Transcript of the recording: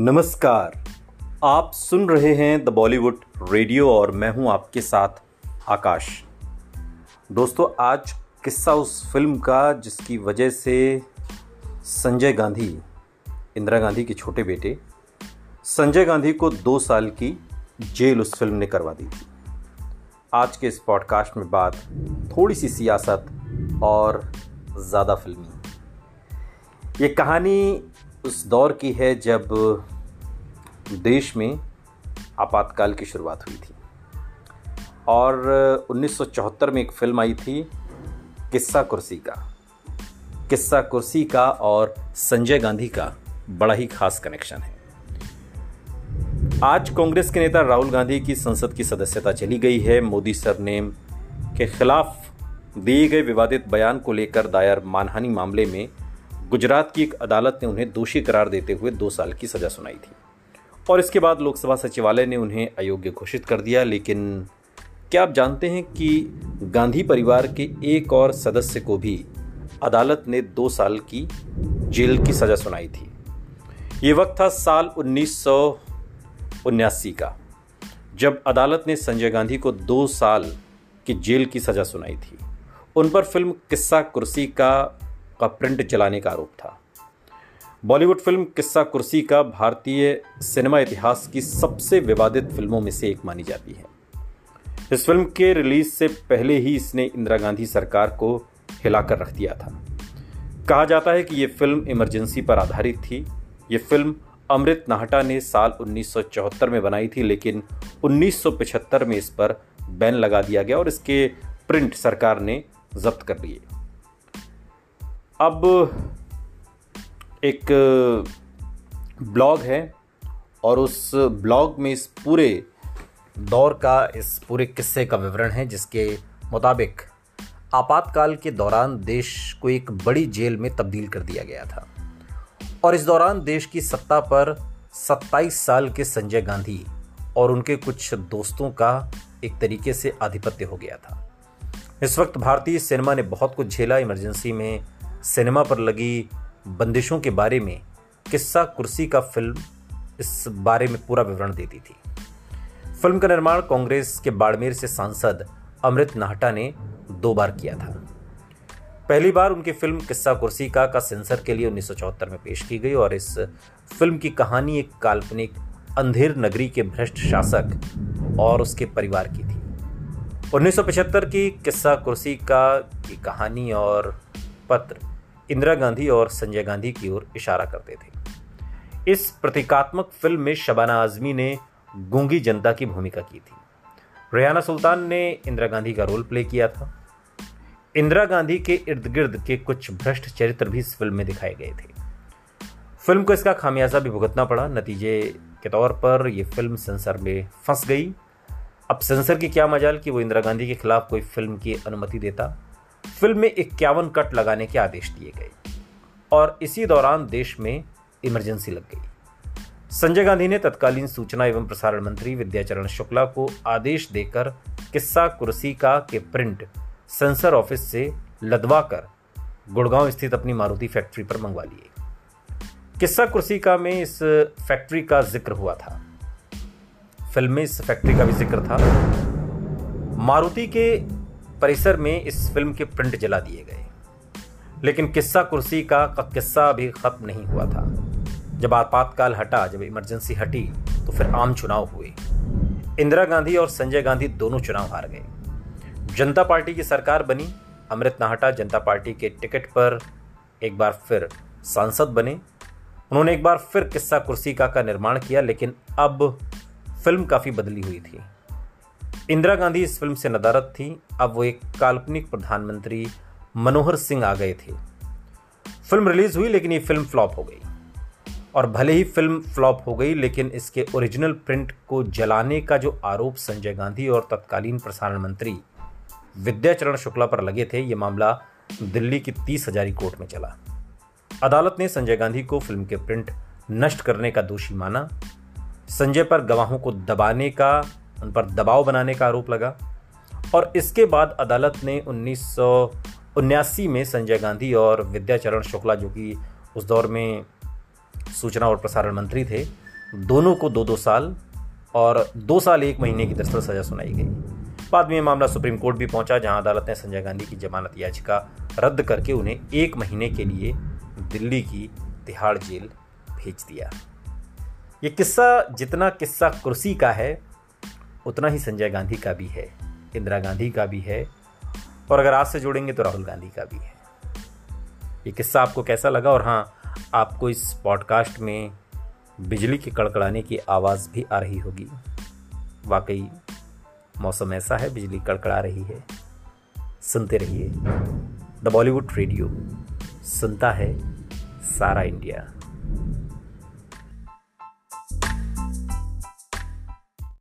नमस्कार। आप सुन रहे हैं द बॉलीवुड रेडियो और मैं हूँ आपके साथ आकाश। दोस्तों, आज किस्सा उस फ़िल्म का जिसकी वजह से संजय गांधी, इंदिरा गांधी के छोटे बेटे, संजय गांधी को दो साल की जेल उस फ़िल्म ने करवा दी थी। आज के इस पॉडकास्ट में बात थोड़ी सी सियासत और ज़्यादा फिल्मी। ये कहानी उस दौर की है जब देश में आपातकाल की शुरुआत हुई थी। और 1974 में एक फ़िल्म आई थी, किस्सा कुर्सी का। किस्सा कुर्सी का और संजय गांधी का बड़ा ही खास कनेक्शन है। आज कांग्रेस के नेता राहुल गांधी की संसद की सदस्यता चली गई है। मोदी सरनेम के खिलाफ दिए गए विवादित बयान को लेकर दायर मानहानि मामले में गुजरात की एक अदालत ने उन्हें दोषी करार देते हुए दो साल की सजा सुनाई थी। और इसके बाद लोकसभा सचिवालय ने उन्हें अयोग्य घोषित कर दिया, लेकिन क्या आप जानते हैं कि गांधी परिवार के एक और सदस्य को भी अदालत ने दो साल की जेल की सजा सुनाई थी? ये वक्त था साल उन्नीस का, जब अदालत ने संजय गांधी को दो साल की जेल की सजा सुनाई थी। उन पर फ़िल्म किस्सा कुर्सी का का प्रिंट जलाने का आरोप था। बॉलीवुड फ़िल्म किस्सा कुर्सी का भारतीय सिनेमा इतिहास की सबसे विवादित फ़िल्मों में से एक मानी जाती है। इस फ़िल्म के रिलीज़ से पहले ही इसने इंदिरा गांधी सरकार को हिलाकर रख दिया था। कहा जाता है कि यह फ़िल्म इमरजेंसी पर आधारित थी। यह फ़िल्म अमृत नाहटा ने साल 1974 में बनाई थी, लेकिन 1975 में इस पर बैन लगा दिया गया और इसके प्रिंट सरकार ने जब्त कर लिए। अब एक ब्लॉग है और उस ब्लॉग में इस पूरे दौर का, इस पूरे किस्से का विवरण है जिसके मुताबिक आपातकाल के दौरान देश को एक बड़ी जेल में तब्दील कर दिया गया था। और इस दौरान देश की सत्ता पर 27 साल के संजय गांधी और उनके कुछ दोस्तों का एक तरीके से आधिपत्य हो गया था। इस वक्त भारतीय सिनेमा ने बहुत कुछ झेला। इमरजेंसी में सिनेमा पर लगी बंदिशों के बारे में किस्सा कुर्सी का फ़िल्म इस बारे में पूरा विवरण देती थी। फ़िल्म का निर्माण कांग्रेस के बाड़मेर से सांसद अमृत नाहटा ने दो बार किया था। पहली बार उनकी फ़िल्म किस्सा कुर्सी का का सेंसर के लिए उन्नीस सौ चौहत्तर में पेश की गई और इस फ़िल्म की कहानी एक काल्पनिक अंधेर नगरी के भ्रष्ट शासक और उसके परिवार की थी। 1975 की किस्सा कुर्सी का की कहानी और पत्र इंदिरा गांधी और संजय गांधी की ओर इशारा करते थे। इस प्रतीकात्मक फ़िल्म में शबाना आजमी ने गूँगी जनता की भूमिका की थी। रेहाना सुल्तान ने इंदिरा गांधी का रोल प्ले किया था। इंदिरा गांधी के इर्द गिर्द के कुछ भ्रष्ट चरित्र भी इस फ़िल्म में दिखाए गए थे। फ़िल्म को इसका खामियाजा भी भुगतना पड़ा। नतीजे के तौर पर यह फ़िल्म सेंसर में फंस गई। अब सेंसर की क्या मजाल कि वो इंदिरा गांधी के खिलाफ कोई फ़िल्म की अनुमति देता। फ़िल्म में इक्यावन कट लगाने के आदेश दिए गए और इसी दौरान देश में इमरजेंसी लग गई। संजय गांधी ने तत्कालीन सूचना एवं प्रसारण मंत्री विद्याचरण शुक्ला को आदेश देकर किस्सा कुर्सी का के प्रिंट सेंसर ऑफ़िस से लदवा कर गुड़गांव स्थित अपनी मारुति फैक्ट्री पर मंगवा लिए। किस्सा कुर्सी का में इस फैक्ट्री का ज़िक्र हुआ था। फ़िल्म में इस फैक्ट्री का भी ज़िक्र था। मारुति के परिसर में इस फ़िल्म के प्रिंट जला दिए गए। लेकिन किस्सा कुर्सी का, किस्सा अभी खत्म नहीं हुआ था। जब आपातकाल हटा जब इमरजेंसी हटी तो फिर आम चुनाव हुए। इंदिरा गांधी और संजय गांधी दोनों चुनाव हार गए। जनता पार्टी की सरकार बनी अमृत नाहटा जनता पार्टी के टिकट पर एक बार फिर सांसद बने। उन्होंने एक बार फिर किस्सा कुर्सी का का निर्माण किया लेकिन अब फ़िल्म काफ़ी बदली हुई थी। इंदिरा गांधी इस फ़िल्म से नदारत थी। अब वो एक काल्पनिक प्रधानमंत्री मनोहर सिंह आ गए थे। फ़िल्म रिलीज़ हुई, लेकिन ये फ़िल्म फ्लॉप हो गई। और भले ही फ़िल्म फ्लॉप हो गई, लेकिन इसके ओरिजिनल प्रिंट को जलाने का जो आरोप संजय गांधी और तत्कालीन प्रसारण मंत्री विद्याचरण शुक्ला पर लगे थे, ये मामला दिल्ली की तीस हजारी कोर्ट में चला। अदालत ने संजय गांधी को फ़िल्म के प्रिंट नष्ट करने का दोषी माना। संजय पर गवाहों को दबाने का उन पर दबाव बनाने का आरोप लगा। और इसके बाद अदालत ने उन्नीस में संजय गांधी और विद्याचरण शुक्ला, जो कि उस दौर में सूचना और प्रसारण मंत्री थे, दोनों को दो दो साल और दो साल एक महीने की दरअसल सजा सुनाई गई। बाद में यह मामला सुप्रीम कोर्ट भी पहुँचा, जहाँ अदालत ने संजय गांधी की जमानत याचिका रद्द करके उन्हें एक महीने के लिए दिल्ली की तिहाड़ जेल भेज दिया। ये किस्सा जितना किस्सा कुर्सी का है उतना ही संजय गांधी का भी है, इंदिरा गांधी का भी है, और अगर आज से जोड़ेंगे तो राहुल गांधी का भी है। ये किस्सा आपको कैसा लगा? और हाँ आपको इस पॉडकास्ट में बिजली के कड़कड़ाने की आवाज़ भी आ रही होगी। वाकई, मौसम ऐसा है, बिजली कड़कड़ा रही है। सुनते रहिए। द बॉलीवुड रेडियो, सुनता है सारा इंडिया।